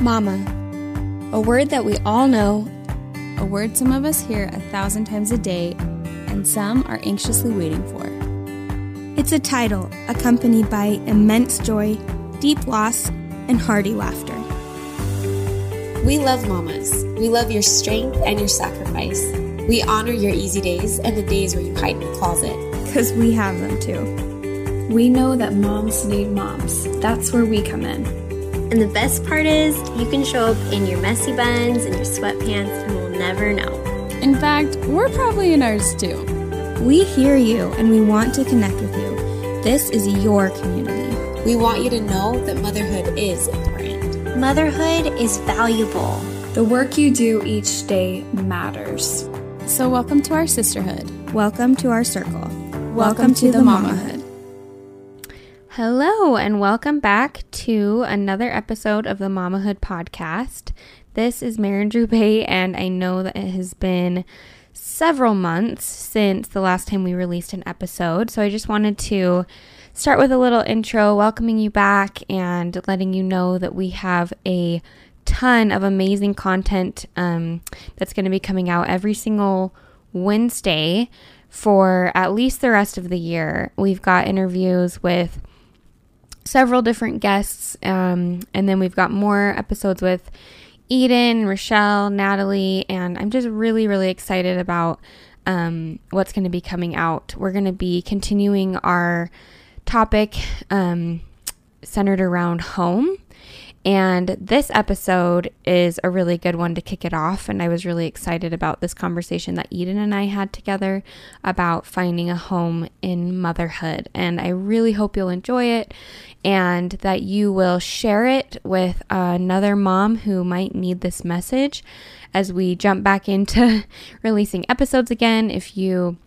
Mama. A word that we all know, a word some of us hear a thousand times a day, and some are anxiously waiting for. It's a title accompanied by immense joy, deep loss, and hearty laughter. We love mamas. We love your strength and your sacrifice. We honor your easy days and the days where you hide in the closet. Because we have them too. We know that moms need moms. That's where we come in. And the best part is, you can show up in your messy buns and your sweatpants and we'll never know. In fact, we're probably in ours too. We hear you and we want to connect with you. This is your community. We want you to know that motherhood is important. Motherhood is valuable. The work you do each day matters. So, welcome to our sisterhood. Welcome to our circle. Welcome, welcome to, to, the, the mamahood. mamahood. Hello, and welcome back to another episode of the Mamahood podcast. This is Maren Droubay, and I know that it has been several months since the last time we released an episode. So I just wanted to start with a little intro, welcoming you back and letting you know that we have a ton of amazing content um, that's going to be coming out every single Wednesday for at least the rest of the year. We've got interviews with several different guests. Um, and then we've got more episodes with Eden, Rochelle, Natalie, and I'm just really, really excited about um, what's going to be coming out. We're going to be continuing our topic um, centered around home. And this episode is a really good one to kick it off. And I was really excited about this conversation that Eden and I had together about finding a home in motherhood. And I really hope you'll enjoy it and that you will share it with another mom who might need this message as we jump back into releasing episodes again. If you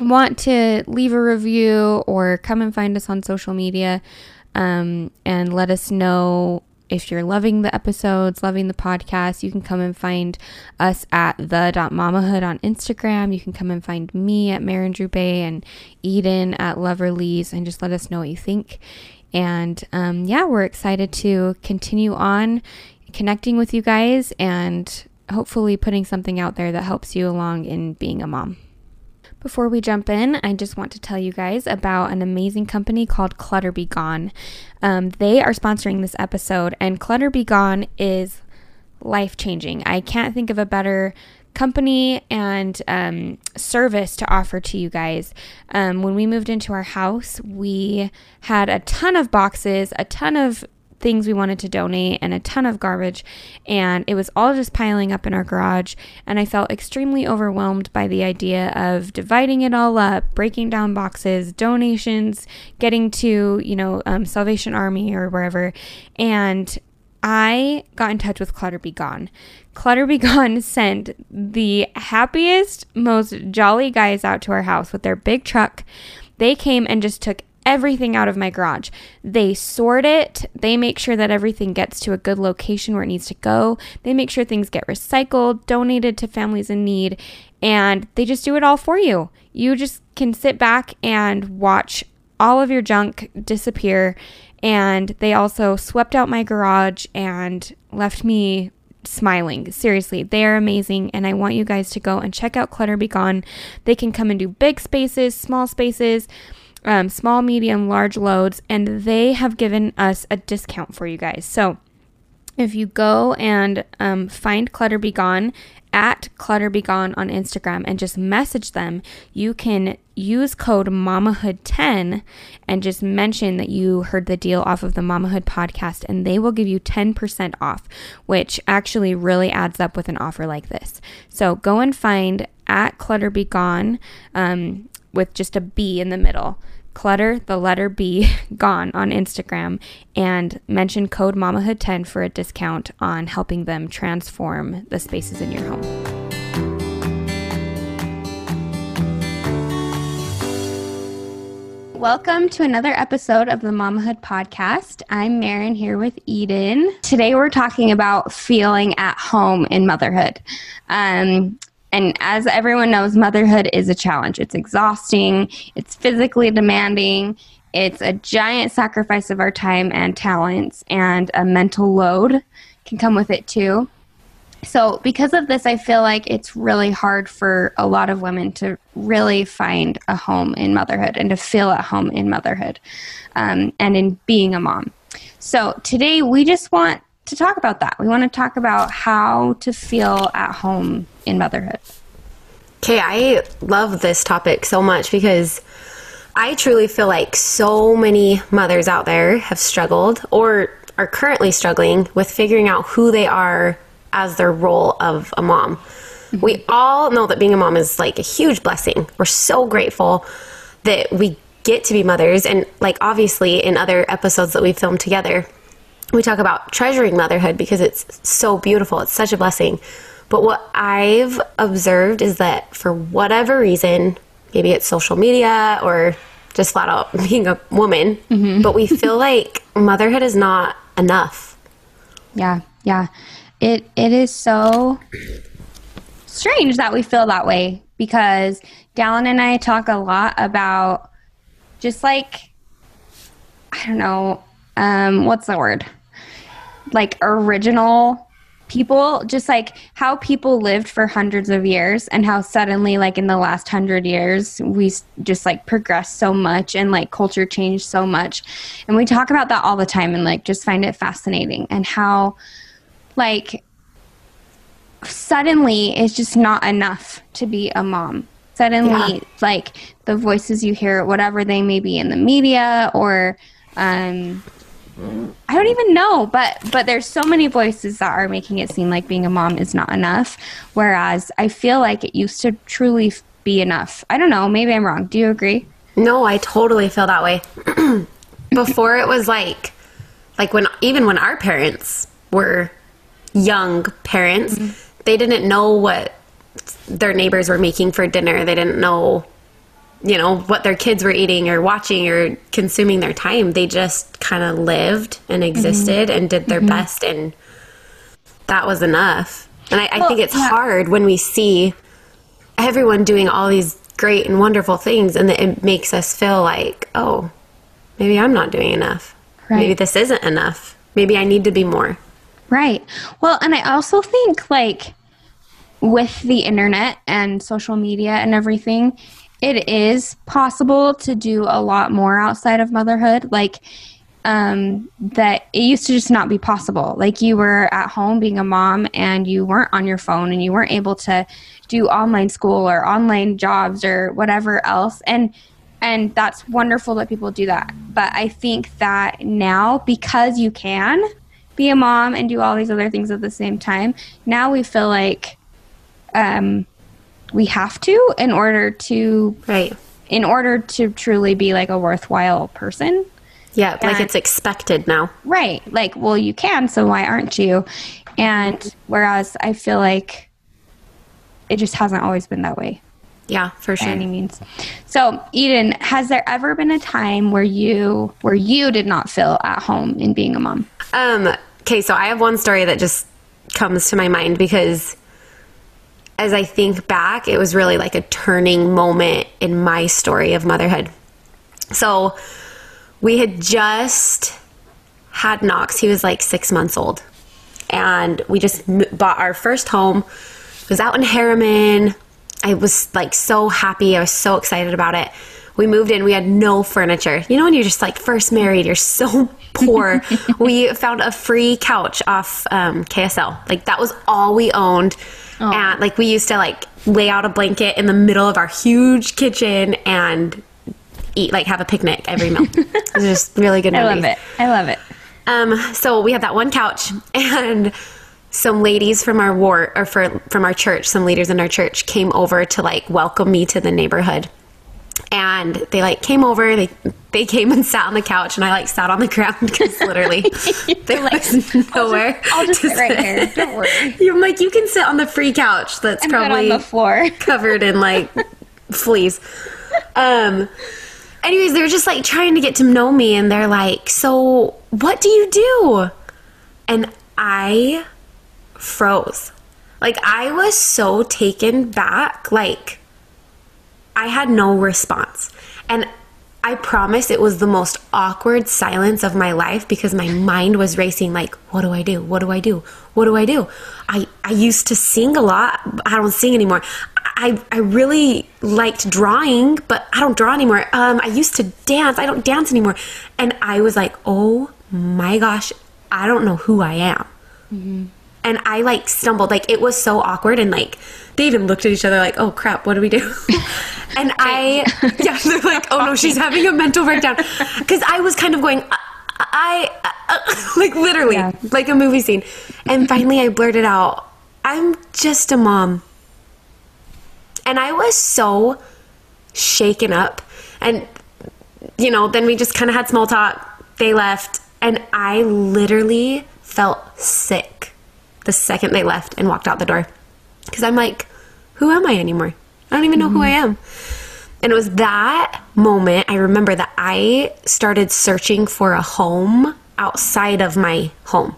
want to leave a review or come and find us on social media um, and let us know if you're loving the episodes, loving the podcast, you can come and find us at the.mamahood on Instagram. You can come and find me at Maren Droubay and Eden at Loverlees and just let us know what you think. And um, yeah, we're excited to continue on connecting with you guys and hopefully putting something out there that helps you along in being a mom. Before we jump in, I just want to tell you guys about an amazing company called Clutter B Gone. Um, they are sponsoring this episode, and Clutter B Gone is life changing. I can't think of a better company and um, service to offer to you guys. Um, when we moved into our house, we had a ton of boxes, a ton of things we wanted to donate and a ton of garbage. And it was all just piling up in our garage. And I felt extremely overwhelmed by the idea of dividing it all up, breaking down boxes, donations, getting to, you know, um, Salvation Army or wherever. And I got in touch with Clutter B Gone. Clutter Be Gone sent the happiest, most jolly guys out to our house with their big truck. They came and just took everything out of my garage. They sort it, they make sure that everything gets to a good location where it needs to go. They make sure things get recycled, donated to families in need, and they just do it all for you. You just can sit back and watch all of your junk disappear. And they also swept out my garage and left me smiling. Seriously, they are amazing, and I want you guys to go and check out Clutter B Gone. They can come and do big spaces, small spaces um, small, medium, large loads, and they have given us a discount for you guys. So if you go and um, find Clutter B Gone at Clutter B Gone on Instagram and just message them, you can use code MAMAHOOD10 and just mention that you heard the deal off of the Mamahood podcast, and they will give you 10% off, which actually really adds up with an offer like this. So go and find at Clutter B Gone. Um, with just a B in the middle. Clutter, the letter B, gone on Instagram and mention code MAMAHOOD10 for a discount on helping them transform the spaces in your home. Welcome to another episode of the Mamahood Podcast. I'm Maren here with Eden. Today we're talking about feeling at home in motherhood. Um, and as everyone knows, motherhood is a challenge. It's exhausting, it's physically demanding, it's a giant sacrifice of our time and talents and a mental load. can come with it too. So, because of this, I feel like it's really hard for a lot of women to really find a home in motherhood and to feel at home in motherhood um, and in being a mom. So, today we just want to talk about that. We want to talk about how to feel at home in motherhood. Okay, I love this topic so much because I truly feel like so many mothers out there have struggled or are currently struggling with figuring out who they are as their role of a mom. Mm-hmm. We all know that being a mom is like a huge blessing. We're so grateful that we get to be mothers. And like obviously in other episodes that we've filmed together, we talk about treasuring motherhood because it's so beautiful. It's such a blessing. But what I've observed is that for whatever reason, maybe it's social media or just flat out being a woman, mm-hmm. but we feel like motherhood is not enough. Yeah, yeah it it is so strange that we feel that way because Dallin and I talk a lot about just like I don't know, um, what's the word? Like original people, just like how people lived for hundreds of years and how suddenly, like in the last hundred years, we just like progressed so much and like culture changed so much. And we talk about that all the time and like just find it fascinating and how like suddenly it's just not enough to be a mom suddenly yeah. like the voices you hear whatever they may be in the media or um I don't even know, but but there's so many voices that are making it seem like being a mom is not enough whereas I feel like it used to truly be enough. I don't know, maybe I'm wrong. Do you agree? No, I totally feel that way. Before it was like like when even when our parents were young parents, mm-hmm. they didn't know what their neighbors were making for dinner. They didn't know, you know, what their kids were eating or watching or consuming their time. They just kind of lived and existed mm-hmm. and did their mm-hmm. best, and that was enough. And I, well, I think it's yeah. hard when we see everyone doing all these great and wonderful things, and it makes us feel like, oh, maybe I'm not doing enough. Right. Maybe this isn't enough. Maybe I need to be more. Right. Well, and I also think like with the internet and social media and everything, it is possible to do a lot more outside of motherhood. Like, um, that it used to just not be possible. Like you were at home being a mom and you weren't on your phone and you weren't able to do online school or online jobs or whatever else. And and that's wonderful that people do that. But I think that now because you can, be a mom and do all these other things at the same time. Now we feel like um, we have to in order to right in order to truly be like a worthwhile person. Yeah, and, like it's expected now. Right. Like, well, you can, so why aren't you? And whereas I feel like it just hasn't always been that way. Yeah, for sure. any means. So, Eden, has there ever been a time where you where you did not feel at home in being a mom? Um, okay, so I have one story that just comes to my mind because as I think back, it was really like a turning moment in my story of motherhood. So we had just had Knox. He was like six months old. And we just bought our first home. It was out in Harriman. I was like so happy. I was so excited about it. We moved in. We had no furniture. You know, when you're just like first married, you're so poor. we found a free couch off um, KSL. Like that was all we owned. Oh. And like we used to like lay out a blanket in the middle of our huge kitchen and eat like have a picnic every meal. it was just really good. I love it. I love it. Um, so we had that one couch and some ladies from our ward or for, from our church, some leaders in our church came over to like welcome me to the neighborhood and they like came over they they came and sat on the couch and i like sat on the ground because literally there like, was nowhere i'll just, I'll just sit right here. don't worry. I'm like you can sit on the free couch that's I'm probably on the floor. covered in like fleas. Um anyways they're just like trying to get to know me and they're like so what do you do? And i froze. Like i was so taken back like I had no response. And I promise it was the most awkward silence of my life because my mind was racing like, what do I do? What do I do? What do I do? I, I used to sing a lot. I don't sing anymore. I, I really liked drawing, but I don't draw anymore. Um, I used to dance. I don't dance anymore. And I was like, oh my gosh, I don't know who I am. Mm-hmm. And I like stumbled. Like it was so awkward. And like they even looked at each other like, oh crap, what do we do? and I, yeah, they're like, oh no, she's having a mental breakdown. Because I was kind of going, I, uh, like literally, yeah. like a movie scene. And finally I blurted out, I'm just a mom. And I was so shaken up. And, you know, then we just kind of had small talk. They left. And I literally felt sick the second they left and walked out the door. Because I'm like, who am I anymore? I don't even know mm-hmm. who I am. And it was that moment I remember that I started searching for a home outside of my home.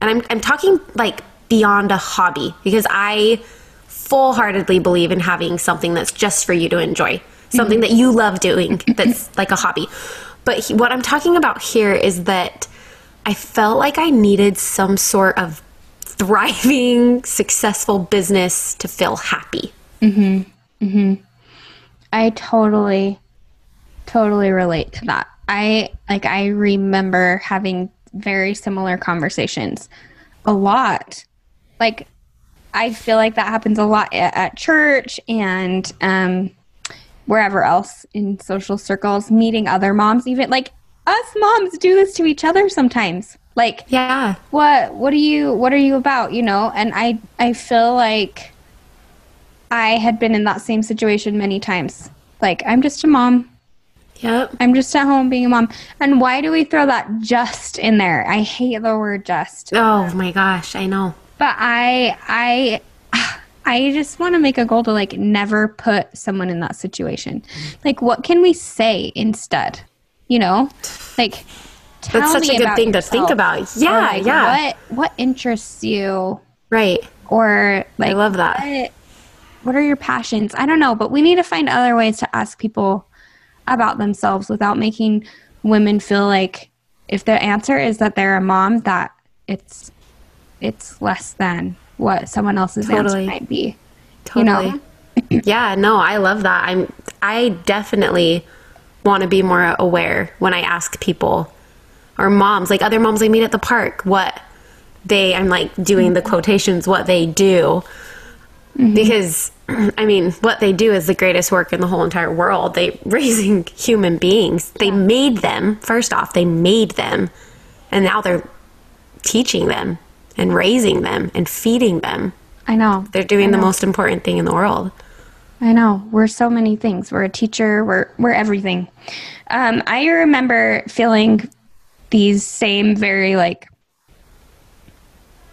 And I'm, I'm talking like beyond a hobby because I full heartedly believe in having something that's just for you to enjoy, something mm-hmm. that you love doing that's like a hobby. But he, what I'm talking about here is that I felt like I needed some sort of thriving, successful business to feel happy. Mhm. Mhm. I totally totally relate to that. I like I remember having very similar conversations a lot. Like I feel like that happens a lot at, at church and um, wherever else in social circles, meeting other moms, even like us moms do this to each other sometimes. Like, yeah, what what are you what are you about? You know, and I I feel like I had been in that same situation many times. Like, I'm just a mom. Yep. I'm just at home being a mom. And why do we throw that just in there? I hate the word just. Oh my gosh, I know. But I I I just want to make a goal to like never put someone in that situation. Like what can we say instead? You know? Like That's such a good thing yourself. to think about. Oh yeah, like, yeah. What what interests you? Right. Or like I love that. What, what are your passions? I don't know, but we need to find other ways to ask people about themselves without making women feel like if the answer is that they're a mom that it's it's less than what someone else's totally. answer might be. Totally. You know? yeah, no, I love that. I'm I definitely want to be more aware when I ask people or moms, like other moms I meet at the park, what they I'm like doing the quotations what they do. Mm-hmm. Because I mean, what they do is the greatest work in the whole entire world. They raising human beings. They made them. First off, they made them, and now they're teaching them and raising them and feeding them. I know. They're doing know. the most important thing in the world. I know. We're so many things. We're a teacher. We're we're everything. Um, I remember feeling these same very like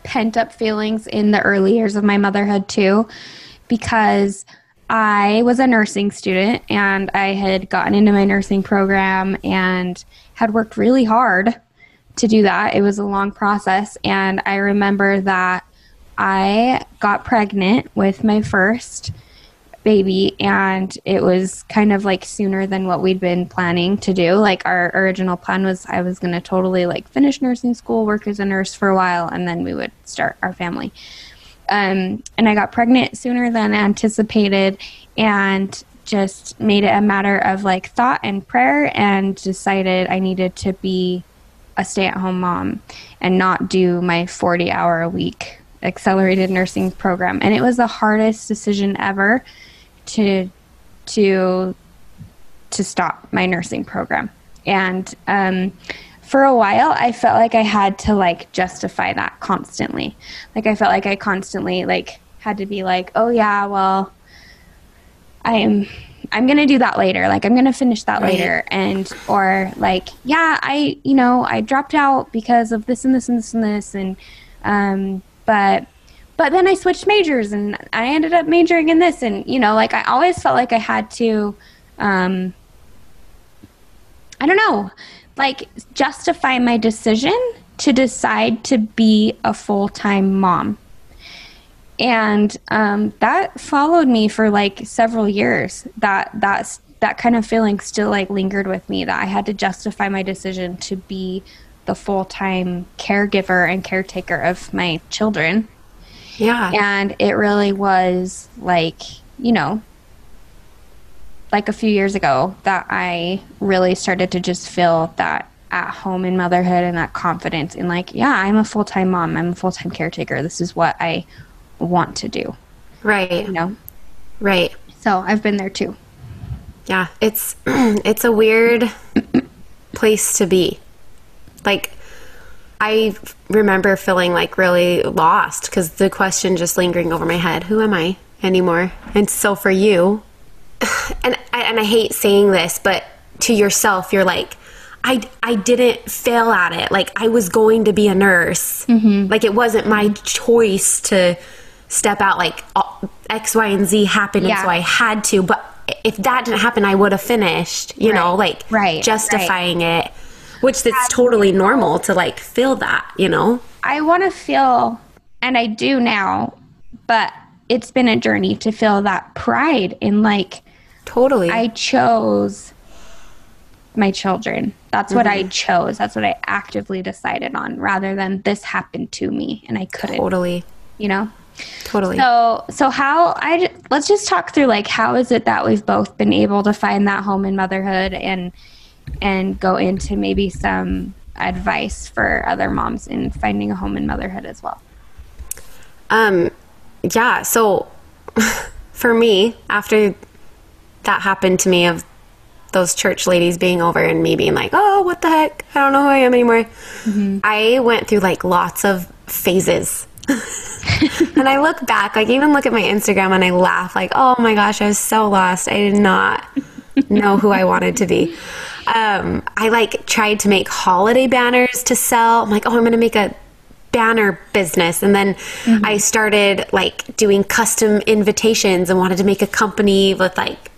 pent up feelings in the early years of my motherhood too, because I was a nursing student and I had gotten into my nursing program and had worked really hard to do that. It was a long process. And I remember that I got pregnant with my first baby and it was kind of like sooner than what we'd been planning to do like our original plan was i was going to totally like finish nursing school work as a nurse for a while and then we would start our family um, and i got pregnant sooner than anticipated and just made it a matter of like thought and prayer and decided i needed to be a stay at home mom and not do my 40 hour a week accelerated nursing program. And it was the hardest decision ever to to to stop my nursing program. And um, for a while, I felt like I had to like justify that constantly. Like I felt like I constantly like had to be like, oh yeah, well, I am I'm going to do that later. Like I'm going to finish that right. later and or like yeah, I you know, I dropped out because of this and this and this and this and um but but then I switched majors and I ended up majoring in this and you know, like I always felt like I had to um I don't know, like justify my decision to decide to be a full-time mom and um, that followed me for like several years that that that kind of feeling still like lingered with me that I had to justify my decision to be the full time caregiver and caretaker of my children. Yeah. And it really was like, you know, like a few years ago that I really started to just feel that at home in motherhood and that confidence in like, yeah, I'm a full time mom, I'm a full time caretaker. This is what I want to do. Right. You know? Right. So I've been there too. Yeah. It's it's a weird place to be. Like I remember feeling like really lost because the question just lingering over my head, who am I anymore? And so for you, and I, and I hate saying this, but to yourself, you're like, I, I didn't fail at it. Like I was going to be a nurse. Mm-hmm. Like it wasn't my choice to step out. Like X, Y, and Z happened, yeah. and so I had to. But if that didn't happen, I would have finished. You right. know, like right. justifying right. it, which it's totally normal to like feel that. You know, I want to feel, and I do now, but it's been a journey to feel that pride in like totally. I chose my children. That's mm-hmm. what I mm-hmm. chose. That's what I actively decided on rather than this happened to me and I couldn't. Totally. You know? Totally. So, so how I let's just talk through like how is it that we've both been able to find that home in motherhood and and go into maybe some advice for other moms in finding a home in motherhood as well. Um yeah, so for me after that happened to me of those church ladies being over and me being like, oh, what the heck? I don't know who I am anymore. Mm-hmm. I went through like lots of phases. and I look back, like even look at my Instagram and I laugh, like, oh my gosh, I was so lost. I did not know who I wanted to be. Um, I like tried to make holiday banners to sell. I'm like, oh, I'm going to make a banner business and then mm-hmm. i started like doing custom invitations and wanted to make a company with like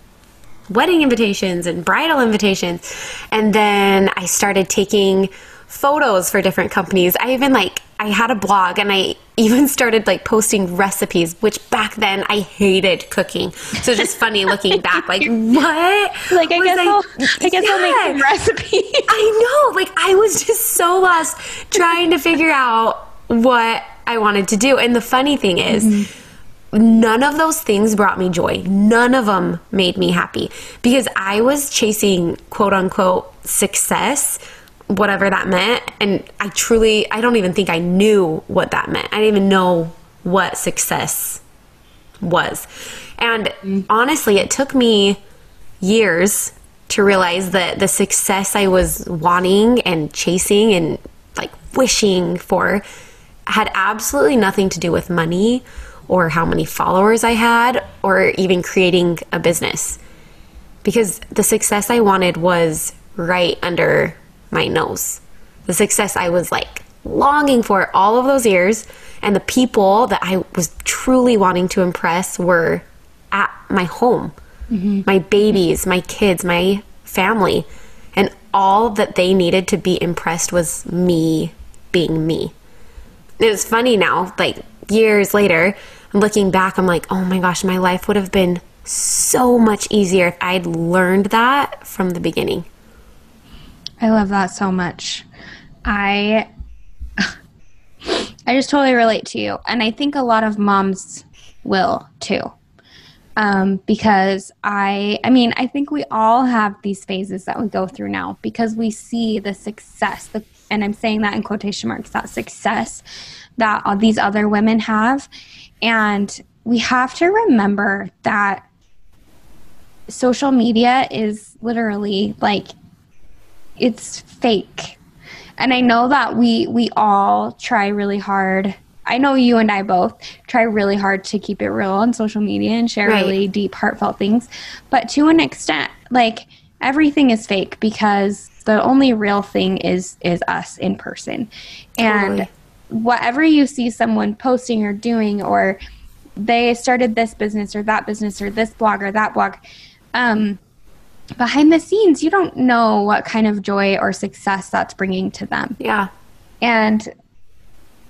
wedding invitations and bridal invitations. And then I started taking photos for different companies. I even like I had a blog and I even started like posting recipes, which back then I hated cooking. So just funny looking back, like what? Like I guess I, will I guess yeah. I'll make some recipes. I know, like I was just so lost trying to figure out what I wanted to do. And the funny thing is. Mm-hmm none of those things brought me joy. None of them made me happy because I was chasing quote unquote success, whatever that meant. And I truly, I don't even think I knew what that meant. I didn't even know what success was. And honestly, it took me years to realize that the success I was wanting and chasing and like wishing for had absolutely nothing to do with money or how many followers I had or even creating a business. Because the success I wanted was right under my nose. The success I was like longing for all of those years, and the people that I was truly wanting to impress were at my home. Mm-hmm. My babies, my kids, my family. And all that they needed to be impressed was me being me. It was funny now, like years later, I'm looking back, I'm like, oh my gosh, my life would have been so much easier if I'd learned that from the beginning. I love that so much. I I just totally relate to you. And I think a lot of moms will too. Um, because I, I mean, I think we all have these phases that we go through now because we see the success, the, and I'm saying that in quotation marks, that success that all these other women have. And we have to remember that social media is literally like it's fake. And I know that we we all try really hard. I know you and I both try really hard to keep it real on social media and share right. really deep heartfelt things. But to an extent, like everything is fake because the only real thing is is us in person. And whatever you see someone posting or doing or they started this business or that business or this blog or that blog um, behind the scenes you don't know what kind of joy or success that's bringing to them. Yeah. And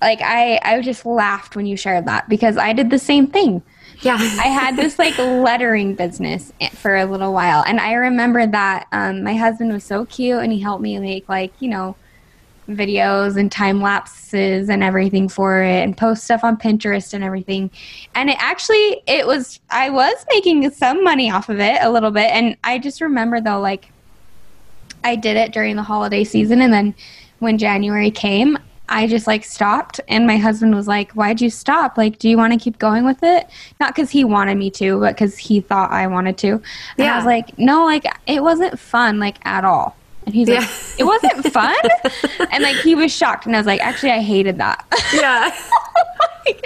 like i i just laughed when you shared that because i did the same thing. Yeah. I had this like lettering business for a little while, and I remember that um, my husband was so cute, and he helped me make like you know videos and time lapses and everything for it and post stuff on Pinterest and everything. And it actually it was I was making some money off of it a little bit and I just remember though like I did it during the holiday season and then when January came, I just like stopped and my husband was like, "Why'd you stop? Like, do you want to keep going with it?" Not cuz he wanted me to, but cuz he thought I wanted to. And Yeah. I was like, "No, like it wasn't fun like at all." And he's like, "It wasn't fun?" and like he was shocked and I was like, "Actually, I hated that." Yeah.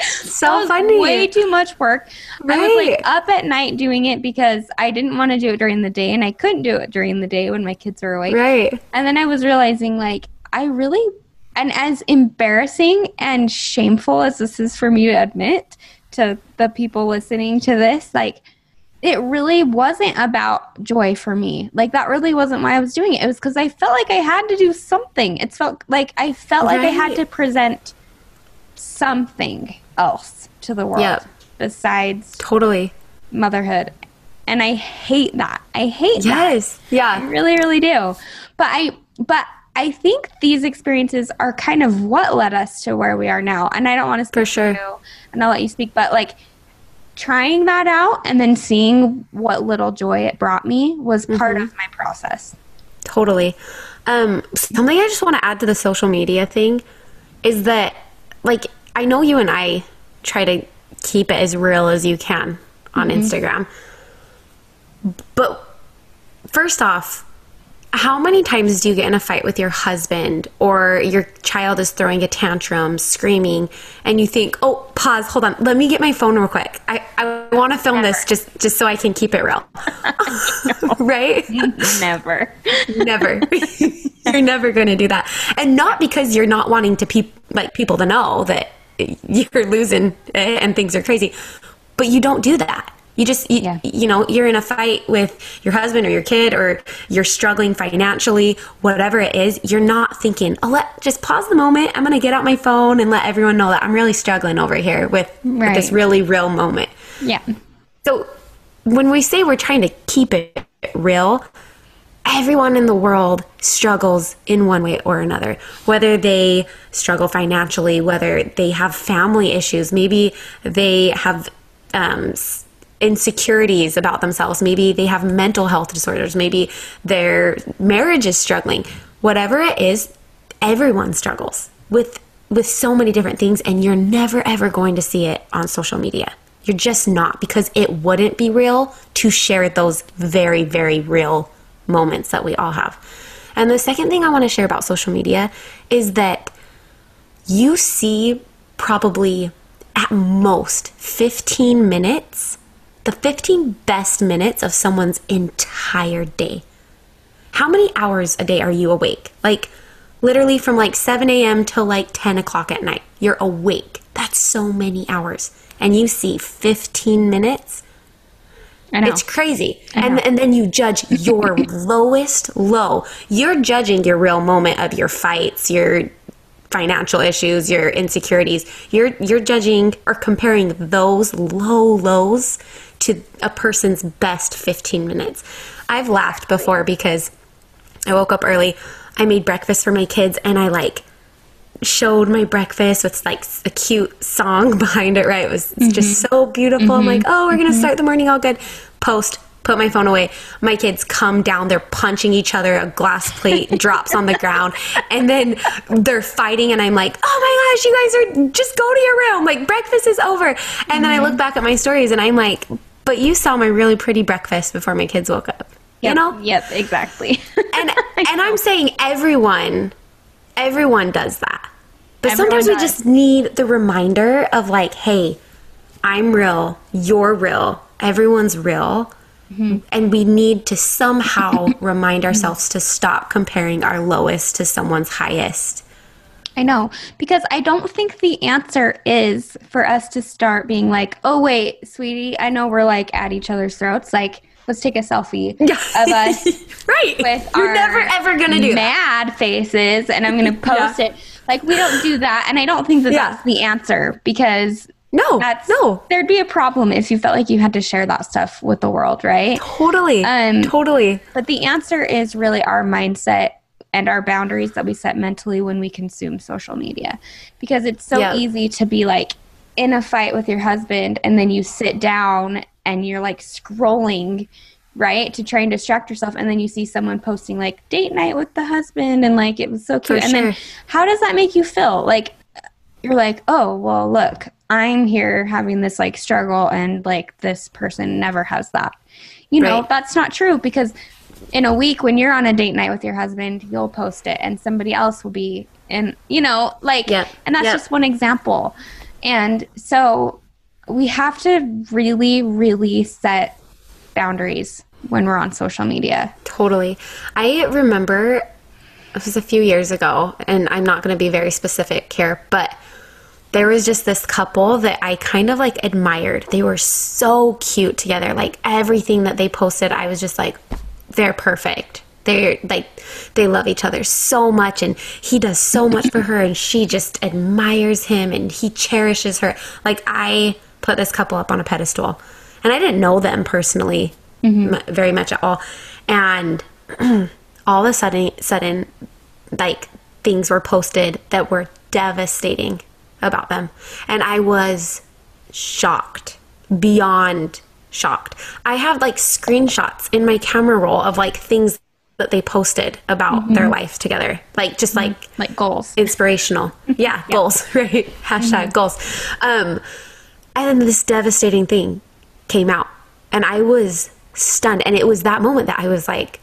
so That funny. Way too much work. I was like up at night doing it because I didn't want to do it during the day and I couldn't do it during the day when my kids were awake. right. And then I was realizing like I really and as embarrassing and shameful as this is for me to admit to the people listening to this, like it really wasn't about joy for me. Like that really wasn't why I was doing it. It was because I felt like I had to do something. It felt like I felt like I had to present something else to the world Yep. besides Totally. motherhood. And I hate that. I hate that. Yes. I Yeah. really, really do. But I but I think these experiences are kind of what led us to where we are now. And I don't want to speak For sure. to you, and I'll let you speak, but like trying that out and then seeing what little joy it brought me was part Mm-hmm. of my process. Totally. Um, something I just want to add to the social media thing is that, like, I know you and I try to keep it as real as you can on Instagram. But first off, how many times do you get in a fight with your husband or your child is throwing a tantrum, screaming, and you think, "Oh, pause, hold on, let me get my phone real quick. I, I want to film this just just so I can keep it real." right? Never. never you're never going to do that and not because you're not wanting to peop- like people to know that you're losing it and things are crazy but you don't do that you just you, Yeah. you know you're in a fight with your husband or your kid or you're struggling financially whatever it is you're not thinking oh let just pause the moment i'm going to get out my phone and let everyone know that i'm really struggling over here with, with this really real moment Yeah. so when we say we're trying to keep it real, everyone in the world struggles in one way or another. Whether they struggle financially, whether they have family issues, maybe they have um, insecurities about themselves, maybe they have mental health disorders, maybe their marriage is struggling. Whatever it is, everyone struggles with with so many different things and you're never ever going to see it on social media. You're just not because it wouldn't be real to share those very very real moments that we all have. And the second thing I want to share about social media is that you see probably at most 15 minutes, the 15 best minutes of someone's entire day. How many hours a day are you awake? Like, literally from like 7 a.m. till like 10 o'clock at night. You're awake. That's so many hours. And you see 15 minutes. It's crazy. And, and then you judge your lowest low. You're judging your real moment of your fights, your financial issues, your insecurities. You're you're judging or comparing those low lows to a person's best 15 minutes. I've laughed before because I woke up early. I made breakfast for my kids and I like showed my breakfast with like a cute song behind it, right? It was it's just mm-hmm. so beautiful. I'm like, mm-hmm. oh, we're going to mm-hmm. start the morning all good. Post, put my phone away. My kids come down, they're punching each other. A glass plate drops on the ground. And then they're fighting. And I'm like, oh my gosh, you guys are just go to your room. Like, breakfast is over. And then I look back at my stories and I'm like, but you saw my really pretty breakfast before my kids woke up. You know? Yep, exactly. and and I'm saying everyone, everyone does that. But Everyone sometimes we just need the reminder of like, hey, I'm real, you're real, everyone's real. Mm-hmm. And we need to somehow remind ourselves to stop comparing our lowest to someone's highest. I know because I don't think the answer is for us to start being like, "Oh wait, sweetie, I know we're like at each other's throats. Like, let's take a selfie of us right. with You're our never ever gonna do that. mad faces, and I'm going to post it." Like, we don't do that, and I don't think that Yeah. that's the answer because No, That's no, There'd be a problem if you felt like you had to share that stuff with the world, right? totally, Um, totally. But the answer is really our mindset and our boundaries that we set mentally when we consume social media. Because it's so Yeah. easy to be like in a fight with your husband and then you sit down and you're like scrolling, right? To try and distract yourself and then you see someone posting like date night with the husband and like it was so cute. For and then how does that make you feel? Like you're like, oh, well, look, I'm here having this like struggle, and like this person never has that. You know, Right. that's not true because in a week when you're on a date night with your husband, you'll post it, and somebody else will be in, you know, like, Yep. and that's Yep. just one example. And so we have to really, really set boundaries when we're on social media. Totally. I remember it was a few years ago, and I'm not going to be very specific here, but there was just this couple that I kind of like admired. They were so cute together. Like everything that they posted, I was just like, they're perfect. They're like, they love each other so much, and he does so much for her, and she just admires him, and he cherishes her. Like, I put this couple up on a pedestal, and I didn't know them personally mm-hmm. m- very much at all. And all of a sudden, sudden, like things were posted that were devastating about them, and I was shocked beyond shocked. I have like screenshots in my camera roll of like things that they posted about mm-hmm. their life together, like just like mm-hmm. Like goals. inspirational. Yeah, goals, right? Hashtag mm-hmm. goals. Um, and then this devastating thing came out, and I was stunned. And it was that moment that I was like,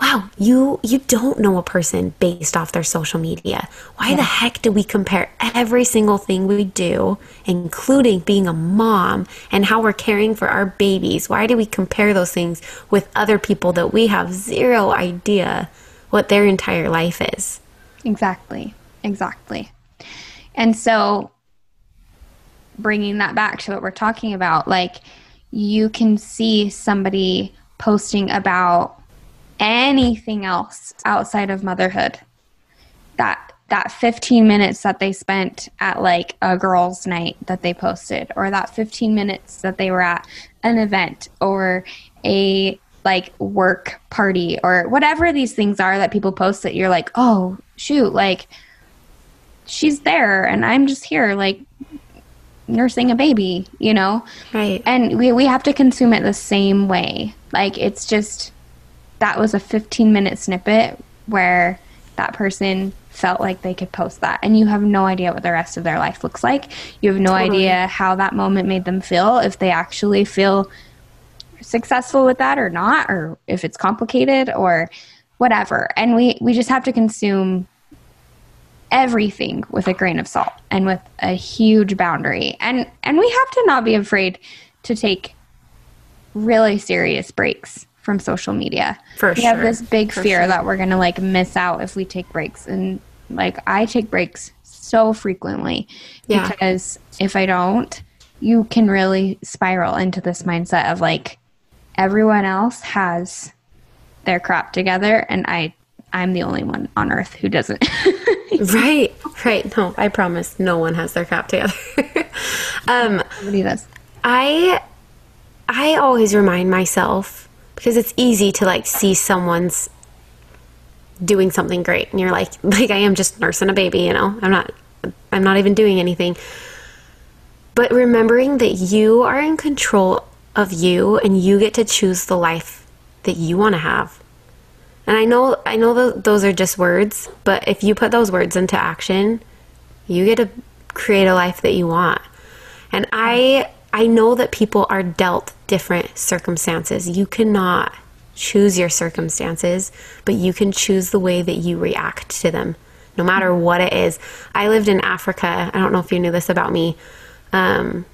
"Wow, you you don't know a person based off their social media. Why the heck do we compare every single thing we do, including being a mom and how we're caring for our babies? Why do we compare those things with other people that we have zero idea what their entire life is?" Exactly. Exactly. And so bringing that back to what we're talking about, like you can see somebody posting about anything else outside of motherhood. That that 15 minutes that they spent at like a girls' night that they posted or that 15 minutes that they were at an event or a like work party or whatever these things are that people post that you're like, "Oh, shoot, like she's there and I'm just here like nursing a baby, you know?" Right. And we we have to consume it the same way. Like it's just that was a 15 minute snippet where that person felt like they could post that and you have no idea what the rest of their life looks like. You have no Totally. idea how that moment made them feel if they actually feel successful with that or not or if it's complicated or whatever. And we we just have to consume everything with a grain of salt and with a huge boundary. And and we have to not be afraid to take really serious breaks from social media. For we have this big For fear sure. that we're going to like miss out if we take breaks and like I take breaks so frequently Yeah. because if I don't, you can really spiral into this mindset of like everyone else has their crap together and I I'm the only one on earth who doesn't. Right, right. No, I promise no one has their crap together. um, Nobody does. I I always remind myself because it's easy to like see someone's doing something great and you're like like I am just nursing a baby, you know. I'm not I'm not even doing anything. But remembering that you are in control of you and you get to choose the life that you want to have. And I know I know th- those are just words, but if you put those words into action, you get to create a life that you want. And I I know that people are dealt different circumstances. You cannot choose your circumstances, but you can choose the way that you react to them, no matter what it is. I lived in Africa. I don't know if you knew this about me. Um,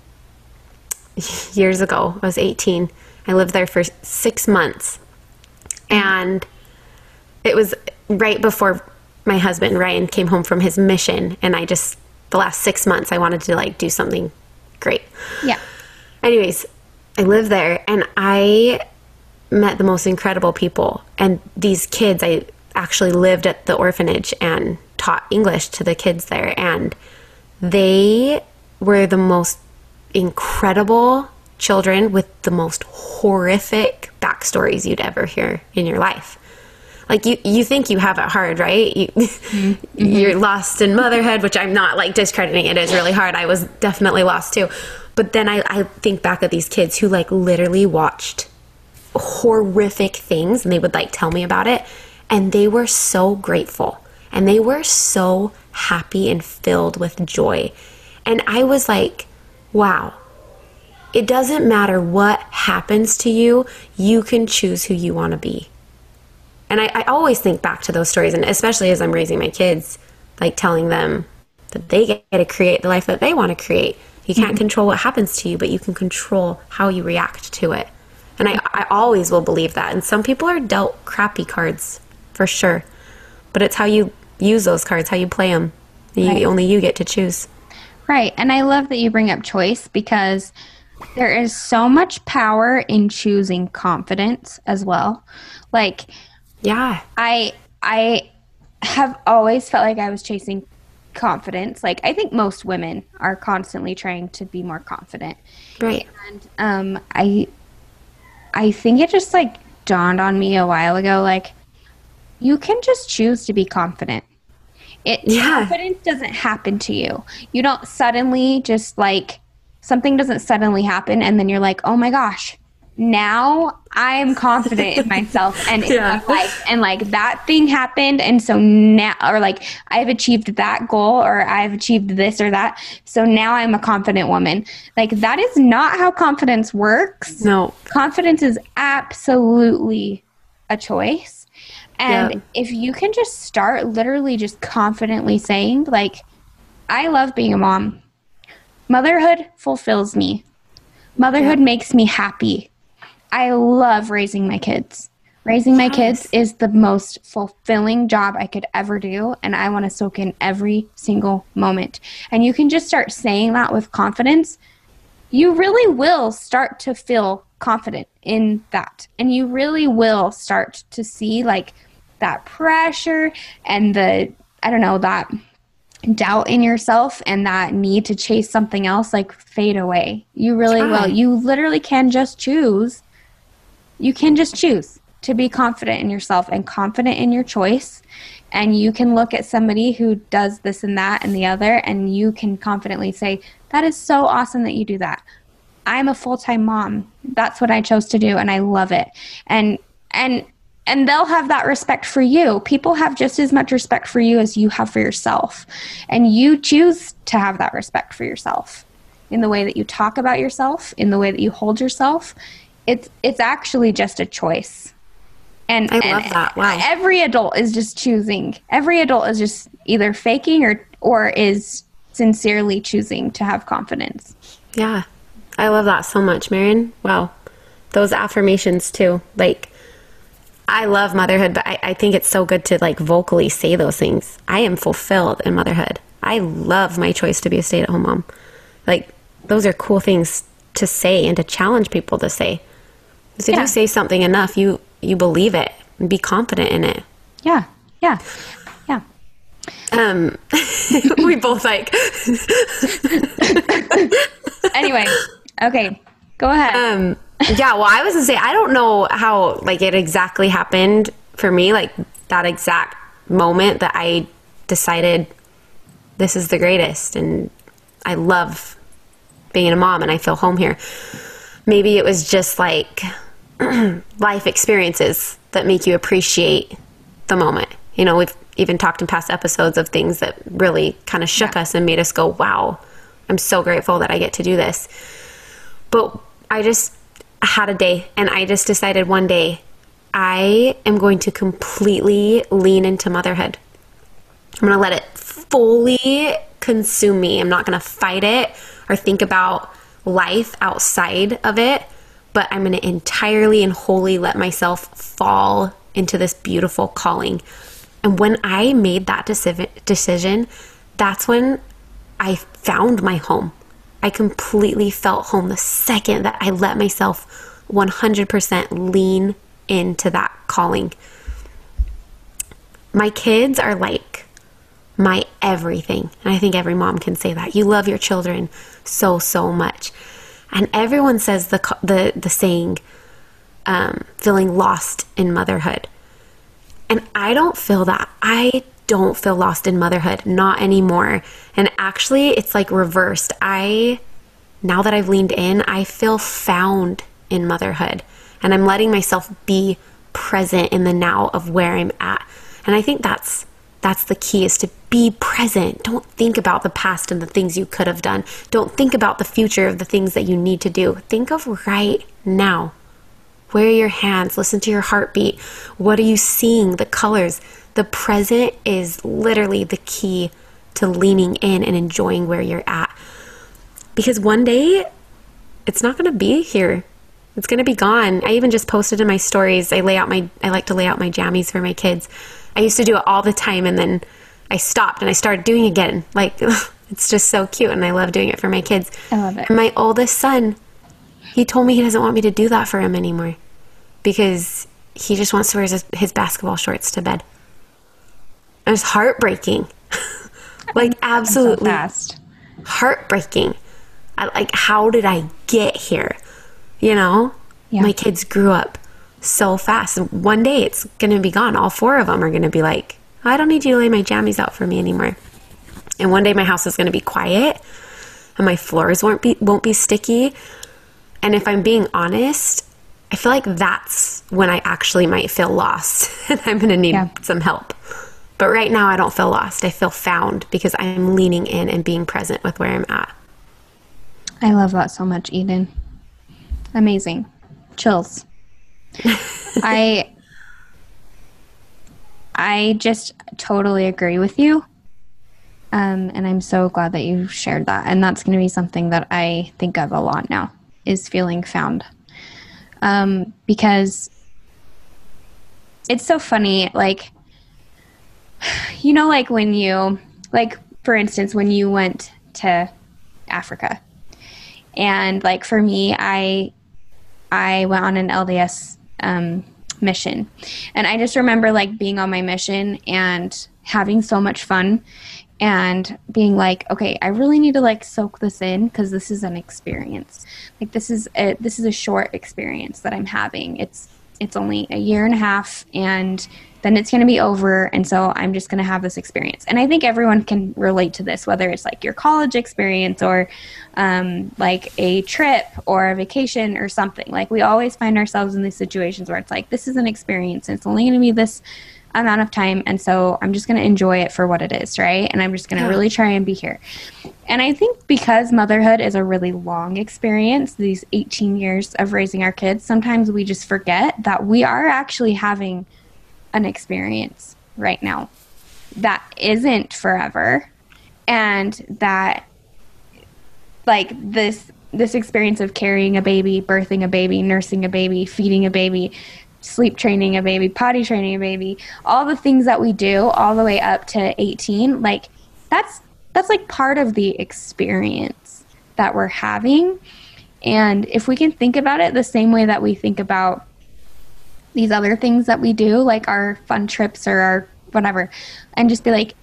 years ago, I was 18. I lived there for six months. And it was right before my husband Ryan came home from his mission and I just the last 6 months I wanted to like do something great. Yeah. Anyways, I lived there and I met the most incredible people and these kids I actually lived at the orphanage and taught English to the kids there and they were the most incredible children with the most horrific backstories you'd ever hear in your life. Like you, you think you have it hard, right? You, mm-hmm. You're lost in motherhood, which I'm not like discrediting. It is really hard. I was definitely lost too. But then I, I think back at these kids who like literally watched horrific things and they would like tell me about it. And they were so grateful and they were so happy and filled with joy. And I was like, wow, it doesn't matter what happens to you, you can choose who you want to be. And I, I, always think back to those stories, and especially as I'm raising my kids, like telling them that they get to create the life that they want to create. You can't mm-hmm. control what happens to you, but you can control how you react to it. And I, I always will believe that. And some people are dealt crappy cards for sure, but it's how you use those cards, how you play them. You, right. Only you get to choose. Right. And I love that you bring up choice because there is so much power in choosing confidence as well. Like, yeah. I I have always felt like I was chasing confidence. Like I think most women are constantly trying to be more confident. Right. And um I I think it just like dawned on me a while ago like you can just choose to be confident. It yeah. confidence doesn't happen to you. You don't suddenly just like something doesn't suddenly happen and then you're like, "Oh my gosh, now I'm confident in myself and in yeah. my life. And like that thing happened. And so now, or like I've achieved that goal or I've achieved this or that. So now I'm a confident woman. Like that is not how confidence works. No. Confidence is absolutely a choice. And yeah. if you can just start literally just confidently saying, like, I love being a mom. Motherhood fulfills me. Motherhood yeah. makes me happy. I love raising my kids. Raising my kids is the most fulfilling job I could ever do, and I want to soak in every single moment. And you can just start saying that with confidence. You really will start to feel confident in that. And you really will start to see like that pressure and the, I don't know, that doubt in yourself and that need to chase something else like fade away. You really will. You literally can just choose you can just choose to be confident in yourself and confident in your choice. And you can look at somebody who does this and that and the other, and you can confidently say, That is so awesome that you do that. I'm a full time mom. That's what I chose to do, and I love it. And, and, and they'll have that respect for you. People have just as much respect for you as you have for yourself. And you choose to have that respect for yourself in the way that you talk about yourself, in the way that you hold yourself, it's it's actually just a choice. And I love and that. Wow. Every adult is just choosing. Every adult is just either faking or or is sincerely choosing to have confidence. Yeah. I love that so much, Maren. Wow. Those affirmations too. Like I love motherhood, but I, I think it's so good to like vocally say those things. I am fulfilled in motherhood. I love my choice to be a stay at home mom. Like those are cool things to say and to challenge people to say. Because if yeah. you say something enough, you you believe it and be confident in it. Yeah, yeah, yeah. Um, we both like. anyway, okay, go ahead. Um, yeah. Well, I was gonna say I don't know how like it exactly happened for me, like that exact moment that I decided this is the greatest, and I love being a mom, and I feel home here maybe it was just like life experiences that make you appreciate the moment. You know, we've even talked in past episodes of things that really kind of shook yeah. us and made us go, wow, I'm so grateful that I get to do this. But I just had a day and I just decided one day I am going to completely lean into motherhood. I'm going to let it fully consume me. I'm not going to fight it or think about life outside of it, but I'm going to entirely and wholly let myself fall into this beautiful calling. And when I made that decision, that's when I found my home. I completely felt home the second that I let myself 100% lean into that calling. My kids are like my everything. And I think every mom can say that. You love your children so, so much. And everyone says the, the, the saying, um, feeling lost in motherhood. And I don't feel that. I don't feel lost in motherhood, not anymore. And actually, it's like reversed. I, now that I've leaned in, I feel found in motherhood. And I'm letting myself be present in the now of where I'm at. And I think that's that's the key is to be present. Don't think about the past and the things you could have done. Don't think about the future of the things that you need to do. Think of right now. Where are your hands? Listen to your heartbeat. What are you seeing? The colors. The present is literally the key to leaning in and enjoying where you're at. Because one day, it's not going to be here. It's going to be gone. I even just posted in my stories. I lay out my I like to lay out my jammies for my kids. I used to do it all the time and then I stopped and I started doing it again. Like it's just so cute and I love doing it for my kids. I love it. And my oldest son, he told me he doesn't want me to do that for him anymore because he just wants to wear his, his basketball shorts to bed. It was heartbreaking. like absolutely Fast. heartbreaking. I, like how did I get here? You know? Yeah. My kids grew up so fast. One day it's going to be gone. All four of them are going to be like, I don't need you to lay my jammies out for me anymore. And one day my house is going to be quiet and my floors won't be won't be sticky. And if I'm being honest, I feel like that's when I actually might feel lost and I'm going to need Yeah. some help. But right now I don't feel lost. I feel found because I'm leaning in and being present with where I'm at. I love that so much, Eden. Amazing. Chills. I I just totally agree with you. Um, and I'm so glad that you shared that. And that's going to be something that I think of a lot now is feeling found. Um, because it's so funny. Like, you know, like when you, like, for instance, when you went to Africa, and like for me, I, I went on an LDS um, mission, and I just remember like being on my mission and having so much fun, and being like, okay, I really need to like soak this in because this is an experience. Like this is a, this is a short experience that I'm having. It's it's only a year and a half and then it's going to be over and so i'm just going to have this experience. And i think everyone can relate to this whether it's like your college experience or um, like a trip or a vacation or something. Like we always find ourselves in these situations where it's like this is an experience and it's only going to be this amount of time and so i'm just going to enjoy it for what it is right? And i'm just going to really try and be here. And I think because motherhood is a really long experience, these 18 years of raising our kids, sometimes we just forget that we are actually having an experience right now that isn't forever and that like this this experience of carrying a baby, birthing a baby, nursing a baby, feeding a baby, sleep training a baby, potty training a baby, all the things that we do all the way up to 18, like that's that's like part of the experience that we're having. And if we can think about it the same way that we think about these other things that we do, like our fun trips or our whatever, and just be like,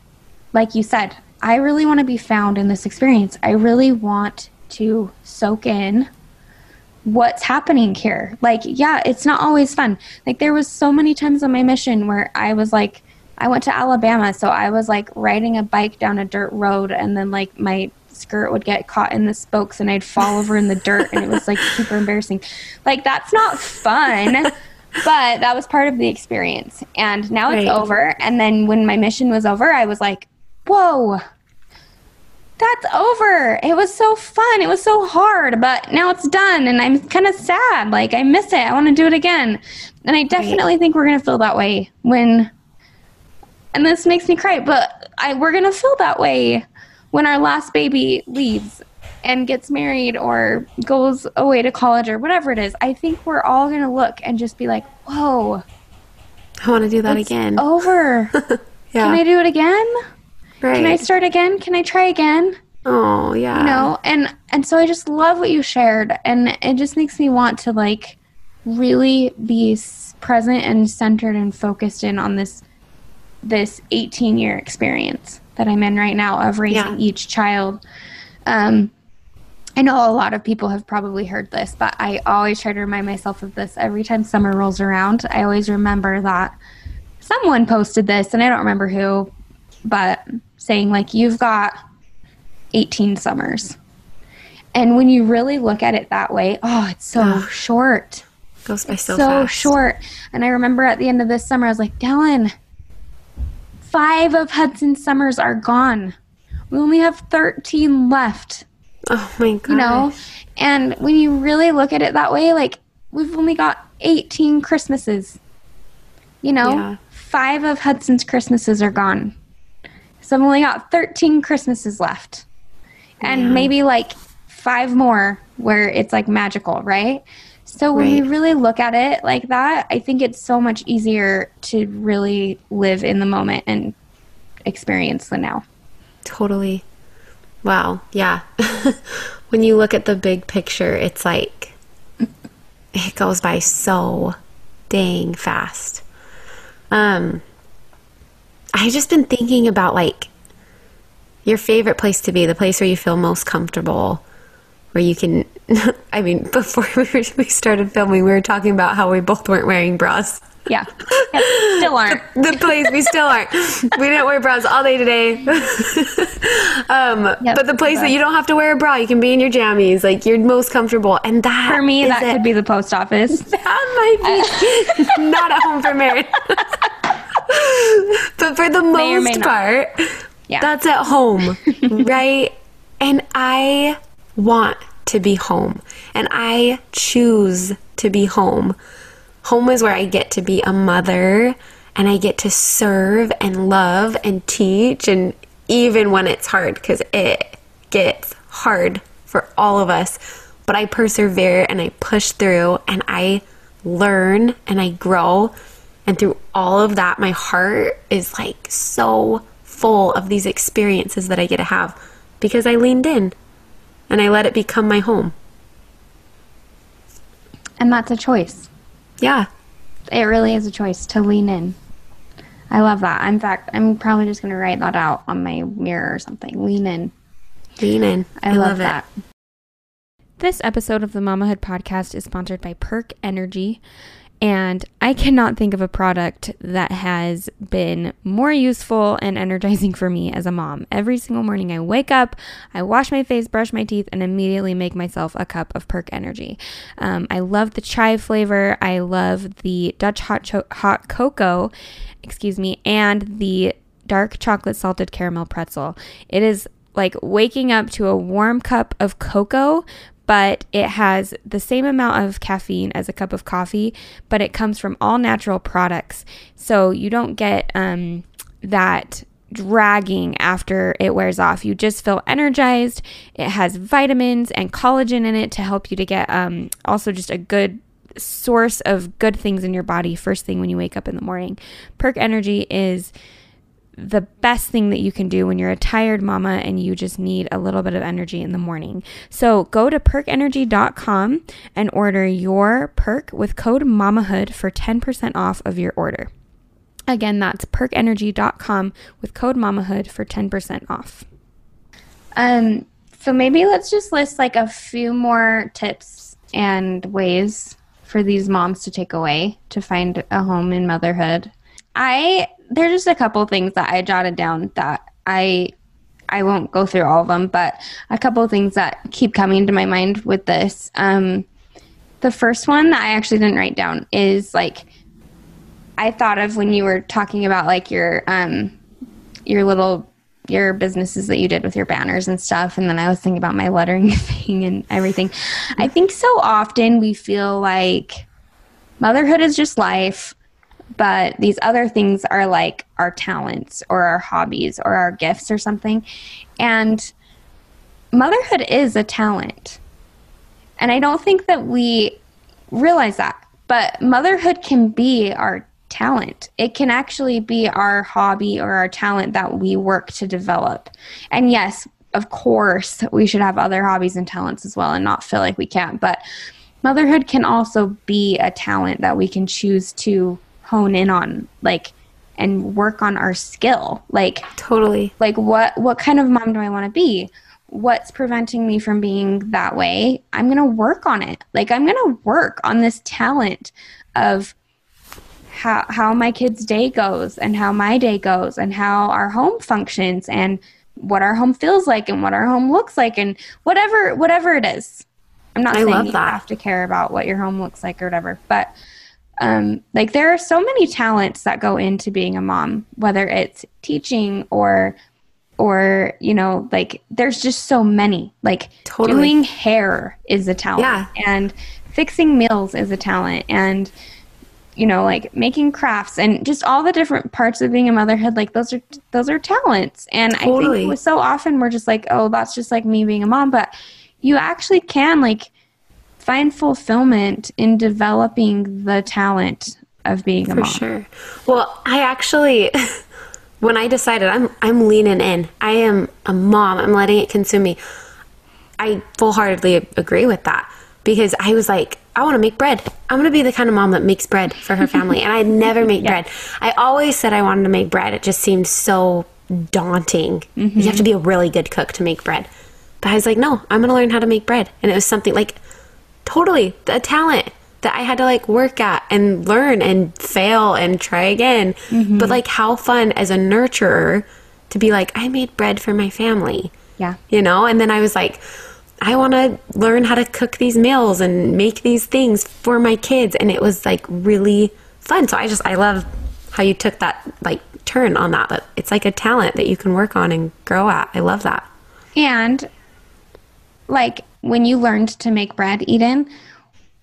like you said, I really want to be found in this experience. I really want to soak in what's happening here. Like, yeah, it's not always fun. Like, there was so many times on my mission where I was like, I went to Alabama, so I was like riding a bike down a dirt road, and then like my skirt would get caught in the spokes, and I'd fall over in the dirt, and it was like super embarrassing. Like, that's not fun. But that was part of the experience. And now it's over. And then when my mission was over, I was like, whoa, that's over. It was so fun. It was so hard, but now it's done and I'm kind of sad. Like I miss it. I want to do it again. And I definitely think we're going to feel that way when and this makes me cry, but I we're going to feel that way when our last baby leaves and gets married or goes away to college or whatever it is. I think we're all going to look and just be like, "Whoa, I want to do that it's again. over. yeah. Can I do it again? Right. Can I start again? Can I try again?" oh, yeah. you know and and so i just love what you shared and it just makes me want to like really be present and centered and focused in on this this 18 year experience that I'm in right now of raising Yeah. each child. Um, I know a lot of people have probably heard this, but I always try to remind myself of this every time summer rolls around. I always remember that someone posted this, and I don't remember who, but saying, like, you've got 18 summers. And when you really look at it that way, oh, it's so short Goes by so, so, fast. short. And I remember at the end of this summer, I was like, Dylan, five of Hudson's summers are gone. We only have 13 left, Oh my god. you know? And when you really look at it that way, like, we've only got 18 Christmases. You know? Yeah. Five of Hudson's Christmases are gone. So I've only got 13 Christmases left. And Yeah. maybe like five more where it's like magical, right? So when we really look at it like that, I think it's so much easier to really live in the moment and experience the now. Totally. Wow. Yeah. when you look at the big picture, it's like it goes by so dang fast. Um I just been thinking about like your favorite place to be, the place where you feel most comfortable, where you can I mean, before we, were, we started filming, we were talking about how we both weren't wearing bras. Yeah. Yep. Still aren't. the place we still aren't. We didn't wear bras all day today. um, Yep, but the place that you don't have to wear a bra, you can be in your jammies, like you're most comfortable, and that For me, that it. could be the post office. that might be not at home for Mary. But for the May most part, Yeah. that's at home, right? And I want to be home, and I choose to be home. Home is where I get to be a mother and I get to serve and love and teach, and even when it's hard, because it gets hard for all of us. But I persevere and I push through and I learn and I grow. And through all of that, my heart is like so full of these experiences that I get to have because I leaned in and I let it become my home. And that's a choice. Yeah. It really is a choice to lean in. I love that. In fact, I'm probably just going to write that out on my mirror or something. Lean in. Lean in. I, love, that. This episode of the Mamahood podcast is sponsored by Perk Energy. And I cannot think of a product that has been more useful and energizing for me as a mom. Every single morning I wake up, I wash my face, brush my teeth, and immediately make myself a cup of Perk Energy. Um, I love the chai flavor. I love the Dutch hot, cho- hot cocoa, excuse me, and the dark chocolate salted caramel pretzel. It is like waking up to a warm cup of cocoa, but it has the same amount of caffeine as a cup of coffee, but it comes from all natural products. So you don't get um, that dragging after it wears off. You just feel energized. It has vitamins and collagen in it to help you to get um, also just a good source of good things in your body first thing when you wake up in the morning. Perk Energy is the best thing that you can do when you're a tired mama and you just need a little bit of energy in the morning. So go to perkenergy.com and order your perk with code MAMAHOOD for 10% off of your order. Again, that's perkenergy.com with code MAMAHOOD for 10% off. Um, so maybe let's just list like a few more tips and ways for these moms to take away to find a home in motherhood. I there's just a couple of things that I jotted down that I I won't go through all of them, but a couple of things that keep coming to my mind with this. Um, the first one that I actually didn't write down is like I thought of when you were talking about like your um your little your businesses that you did with your banners and stuff and then I was thinking about my lettering thing and everything. I think so often we feel like motherhood is just life, but these other things are like our talents or our hobbies or our gifts or something. And motherhood is a talent. And I don't think that we realize that. But motherhood can be our talent. It can actually be our hobby or our talent that we work to develop. And yes, of course, we should have other hobbies and talents as well and not feel like we can't. But motherhood can also be a talent that we can choose to hone in on. Like, and work on our skill. Like Totally. like what what kind of mom do I want to be? What's preventing me from being that way? I'm going to work on it. Like I'm going to work on this talent of how how my kid's day goes and how my day goes and how our home functions and what our home feels like and what our home looks like and whatever whatever it is. I'm not I saying you that. have to care about what your home looks like or whatever, but um, like there are so many talents that go into being a mom, whether it's teaching or or you know like there's just so many like Totally. doing hair is a talent Yeah. and fixing meals is a talent and you know like making crafts and just all the different parts of being a motherhood like those are those are talents and i think so often we're just like oh that's just like me being a mom but you actually can like find fulfillment in developing the talent of being a For mom sure. Well, I actually, when I decided I'm I'm leaning in, I am a mom. I'm letting it consume me. I full heartedly agree with that because I was like, I want to make bread. I'm going to be the kind of mom that makes bread for her family, and I never make bread. I always said I wanted to make bread. It just seemed so daunting. You have mm-hmm. to be a really good cook to make bread. But I was like, no, I'm going to learn how to make bread, and it was something like totally a talent that I had to like work at and learn and fail and try again. Mm-hmm. But like how fun as a nurturer to be like, I made bread for my family. Yeah. You know? And then I was like, I want to learn how to cook these meals and make these things for my kids. And it was like really fun. So I just, I love how you took that like turn on that. But it's like a talent that you can work on and grow at. I love that. And like when you learned to make bread, Eden,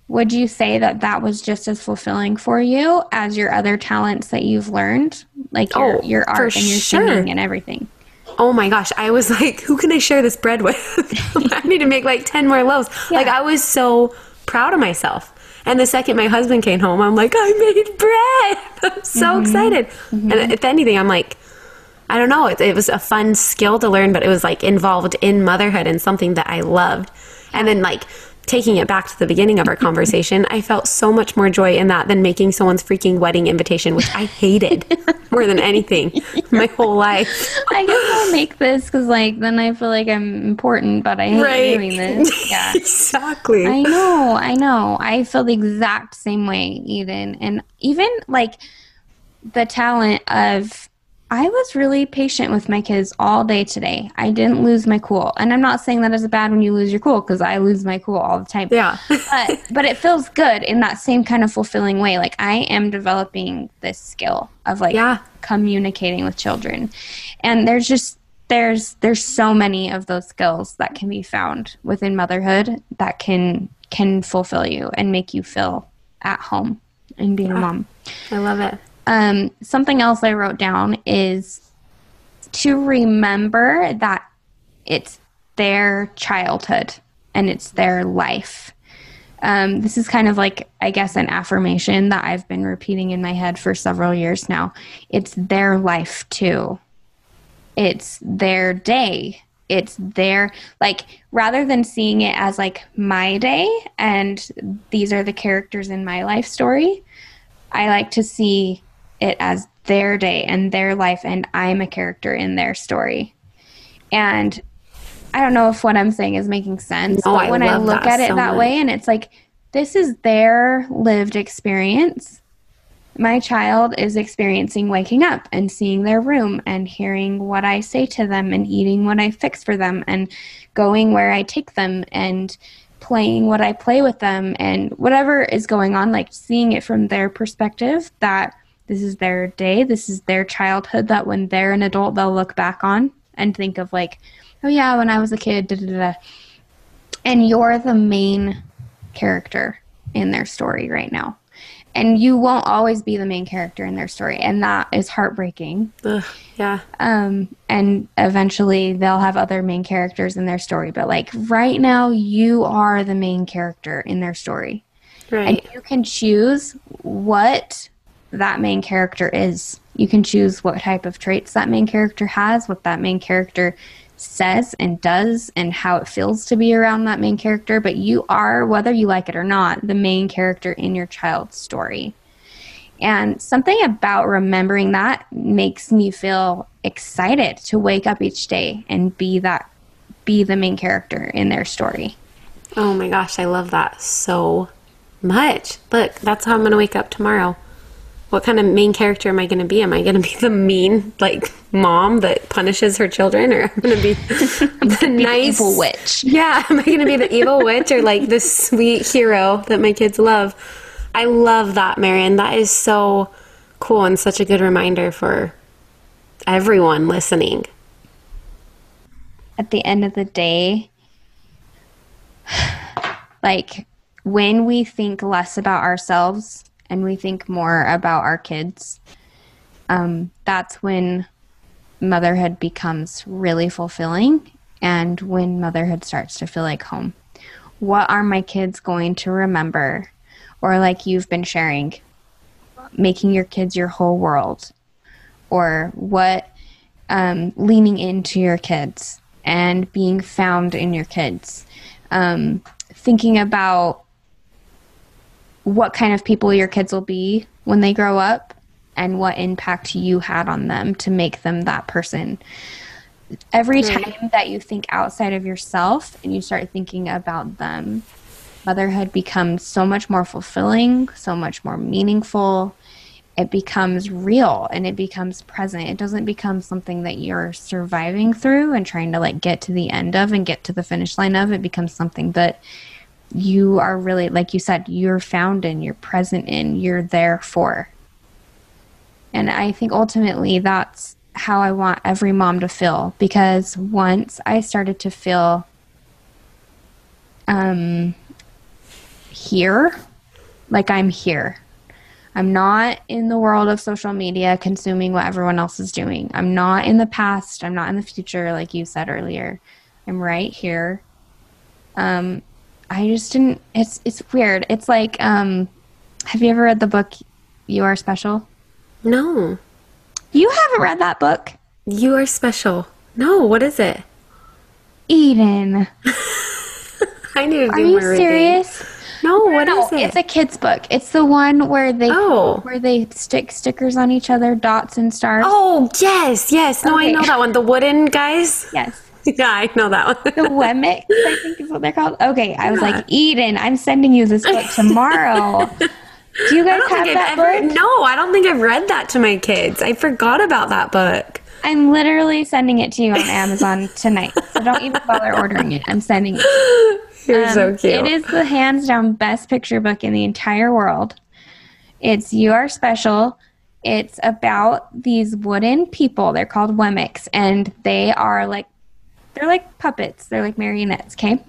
would you say that that was just as fulfilling for you as your other talents that you've learned, like your, Oh, your art and your sure. singing and everything? Oh my gosh, I was like, who can I share this bread with? I need to make like 10 more loaves. Like, I was so proud of myself. And the second my husband came home, I'm like, I made bread. I'm so mm-hmm. excited. Mm-hmm. And if anything, I'm like, I don't know. It, it was a fun skill to learn, but it was like involved in motherhood and something that I loved. And then, like, taking it back to the beginning of our conversation, I felt so much more joy in that than making someone's freaking wedding invitation, which I hated more than anything my whole life. I guess I'll make this because, like, then I feel like I'm important, but I hate Right. doing this. Yeah. exactly. I know, I know. I feel the exact same way, Eden. And even like the talent of, I was really patient with my kids all day today. I didn't lose my cool. And I'm not saying that is bad when you lose your cool because I lose my cool all the time. Yeah. but, but it feels good in that same kind of fulfilling way. Like I am developing this skill of like Yeah. communicating with children. And there's just, there's there's so many of those skills that can be found within motherhood that can can fulfill you and make you feel at home in being a mom. I love it. Um, something else I wrote down is to remember that it's their childhood and it's their life. Um, this is kind of like, I guess, an affirmation that I've been repeating in my head for several years now. It's their life too. It's their day. It's their, like, rather than seeing it as like my day and these are the characters in my life story, I like to see it as their day and their life, and I'm a character in their story. And I don't know if what I'm saying is making sense, No, but I when I love look at it so that way, and it's like, this is their lived experience. My child is experiencing waking up and seeing their room and hearing what I say to them and eating what I fix for them and going where I take them and playing what I play with them and whatever is going on, like seeing it from their perspective that this is their day, this is their childhood, that when they're an adult, they'll look back on and think of, like, oh yeah, when I was a kid, da da da. And you're the main character in their story right now. And you won't always be the main character in their story. And that is heartbreaking. Ugh, yeah. Um, and eventually they'll have other main characters in their story. But like right now, you are the main character in their story. And you can choose what that main character is. You can choose what type of traits that main character has, what that main character says and does, and how it feels to be around that main character. But you are, whether you like it or not, the main character in your child's story. And something about remembering that makes me feel excited to wake up each day and be that be the main character in their story. Oh my gosh, I love that so much. Look, that's how I'm going to wake up tomorrow. What kind of main character am I going to be? Am I going to be the mean, like, mom that punishes her children? Or am I going to be the nice. evil witch. Yeah, am I going to be the evil witch or like the sweet hero that my kids love? I love that, Maren. That is so cool and such a good reminder for everyone listening. At the end of the day, like when we think less about ourselves and we think more about our kids, um, that's when motherhood becomes really fulfilling and when motherhood starts to feel like home. What are my kids going to remember? Or, like you've been sharing, making your kids your whole world. Or what um, leaning into your kids and being found in your kids. Um, thinking about what kind of people your kids will be when they grow up and what impact you had on them to make them that person. Every time that you think outside of yourself and you start thinking about them, motherhood becomes so much more fulfilling, so much more meaningful. It becomes real and it becomes present. It doesn't become something that you're surviving through and trying to like get to the end of and get to the finish line of. It becomes something that you are really, like you said, you're found in, you're present in, you're there for. And I think ultimately that's how I want every mom to feel because once I started to feel um, here, like I'm here. I'm not in the world of social media consuming what everyone else is doing. I'm not in the past. I'm not in the future, like you said earlier. I'm right here. Um, I just didn't. It's it's weird. It's like, um, have you ever read the book "You Are Special"? No. You haven't read that book, You are special. No, what is it? Eden. I need to Are you reading. serious? No, what no, is it? it's a kid's book. It's the one where they Oh. where they stick stickers on each other, dots and stars. oh, yes, yes. No, I know that one. The wooden guys? yes. Yeah, I know that one. The Wemmicks, I think is what they're called. Okay, I was like, Eden, I'm sending you this book tomorrow. Do you guys have that ever. book? No, I don't think I've read that to my kids. I forgot about that book. I'm literally sending it to you on Amazon tonight. So don't even bother ordering it. I'm sending it. You're so Um, cute. It is the hands down best picture book in the entire world. It's You Are Special. It's about these wooden people. They're called Wemmicks, and they are like they're like puppets. They're like marionettes, okay?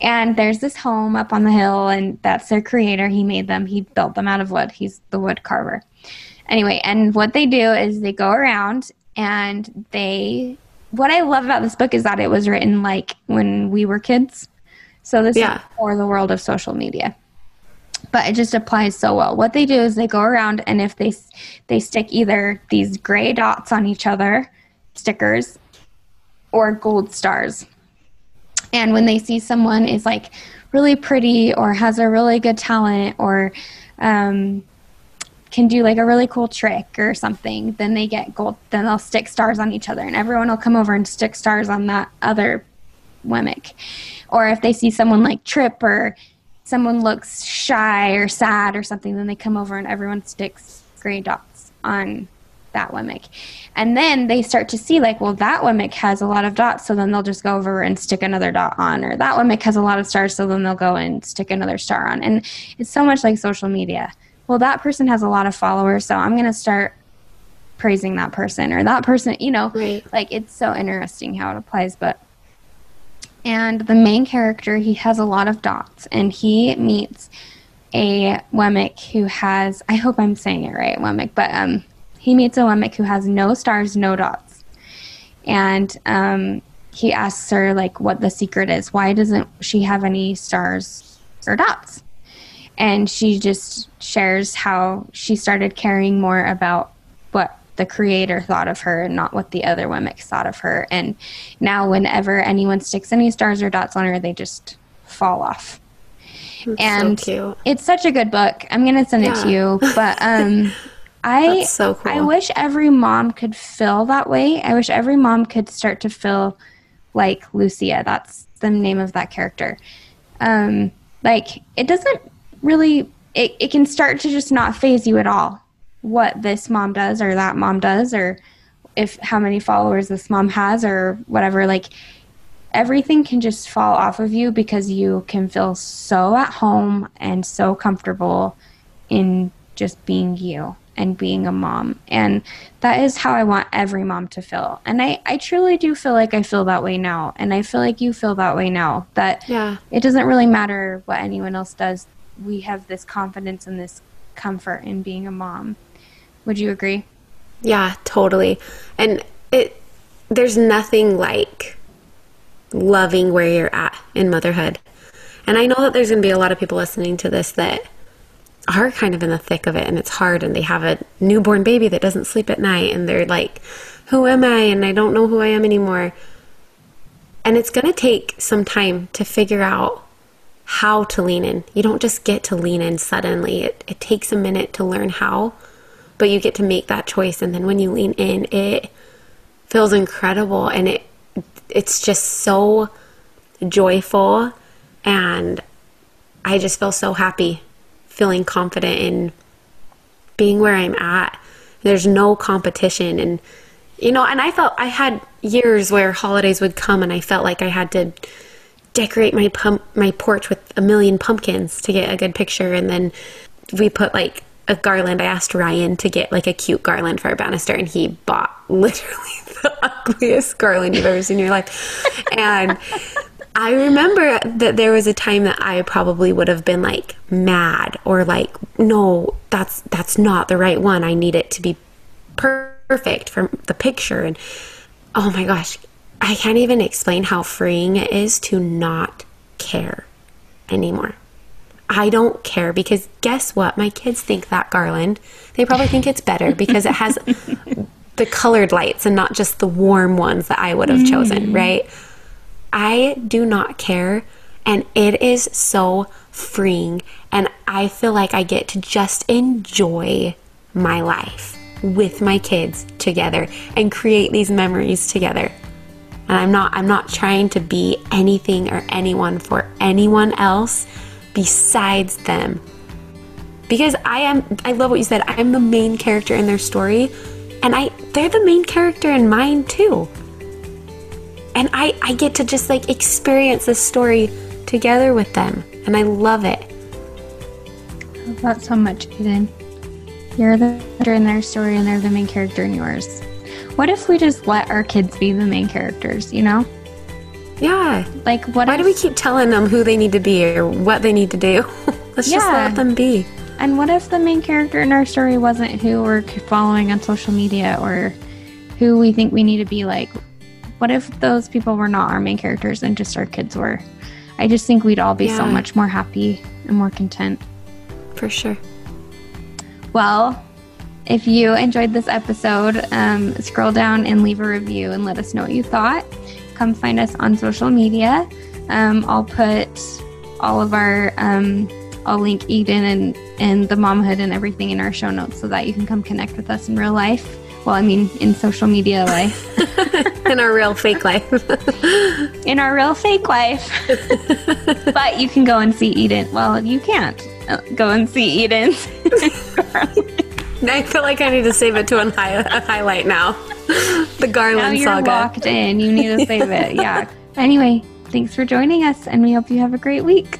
And there's this home up on the hill, and that's their creator. He made them. He built them out of wood. He's the wood carver. Anyway, and what they do is they go around and they. What I love about this book is that it was written like when we were kids. So this Yeah. is for the world of social media. But it just applies so well. What they do is they go around and if they they stick either these gray dots on each other, stickers, or gold stars. And when they see someone is like really pretty or has a really good talent or um, can do like a really cool trick or something, then they get gold. Then they'll stick stars on each other, and everyone will come over and stick stars on that other Wemmick. Or if they see someone like trip or someone looks shy or sad or something, then they come over and everyone sticks gray dots on that Wemmick. And then they start to see, like, well, that Wemmick has a lot of dots, so then they'll just go over and stick another dot on. Or that Wemmick has a lot of stars, so then they'll go and stick another star on. And it's so much like social media. Well, that person has a lot of followers, so I'm going to start praising that person. Or that person, you know, Right. like, it's so interesting how it applies. But and the main character he has a lot of dots and he meets a Wemmick who has I hope I'm saying it right Wemmick but um he meets a Wemmick who has no stars no dots and um he asks her like what the secret is why doesn't she have any stars or dots and she just shares how she started caring more about what the creator thought of her and not what the other Wemmicks thought of her. And now, whenever anyone sticks any stars or dots on her, they just fall off. and so it's such a good book. I'm gonna send it to you, but um, I That's so cool. I wish every mom could feel that way. I wish every mom could start to feel like Lucia. That's the name of that character. Um, like it doesn't really it, it can start to just not phase you at all what this mom does or that mom does or if how many followers this mom has or whatever like everything can just fall off of you because you can feel so at home and so comfortable in just being you and being a mom. And that is how I want every mom to feel. And I, I truly do feel like I feel that way now. And I feel like you feel that way now. That Yeah. it doesn't really matter what anyone else does. We have this confidence and this comfort in being a mom. Would you agree? Yeah, totally. And it there's nothing like loving where you're at in motherhood. And I know that there's going to be a lot of people listening to this that are kind of in the thick of it and it's hard and they have a newborn baby that doesn't sleep at night and they're like, "Who am I?" and I don't know who I am anymore. And it's going to take some time to figure out how to lean in. You don't just get to lean in suddenly. It, it takes a minute to learn how, but you get to make that choice. And then when you lean in, it feels incredible and it it's just so joyful and I just feel so happy feeling confident in being where I'm at. There's no competition. And you know, and I felt I had years where holidays would come and I felt like I had to decorate my pump my porch with a million pumpkins to get a good picture. And then we put like a garland. I asked ryan to get like a cute garland for our banister and he bought literally the ugliest garland you've ever seen in your life. And i remember that there was a time that i probably would have been like mad or like no that's that's not the right one i need it to be perfect for the picture and oh my gosh I can't even explain how freeing it is to not care anymore. I don't care because guess what? My kids think that garland, they probably think it's better because it has the colored lights and not just the warm ones that I would have chosen, mm. right? I do not care and it is so freeing and I feel like I get to just enjoy my life with my kids together and create these memories together. And i'm not i'm not trying to be anything or anyone for anyone else besides them. Because i am i love what you said i'm the main character in their story and i they're the main character in mine too and i i get to just like experience this story together with them and i love it I love that so much, Eden. You're the character in their story and they're the main character in yours. What if we just let our kids be the main characters, you know? yeah Like what why if, do we keep telling them who they need to be or what they need to do let's just let them be and what if the main character in our story wasn't who we're following on social media or who we think we need to be like? What if those people were not our main characters and just our kids were? I just think we'd all be so much more happy and more content. for sure Well, if you enjoyed this episode, um, scroll down and leave a review and let us know what you thought. Come find us on social media. Um, I'll put all of our, um, I'll link Eden and, and the momhood and everything in our show notes so that you can come connect with us in real life. Well, I mean, in social media life, in our real fake life in our real fake life. but you can go and see Eden. Well, you can't uh, go and see Eden. I feel like I need to save it to a, hi- a highlight now. The Now Garland you're saga. locked in. You need to save it. Yeah. Anyway, thanks for joining us, and we hope you have a great week.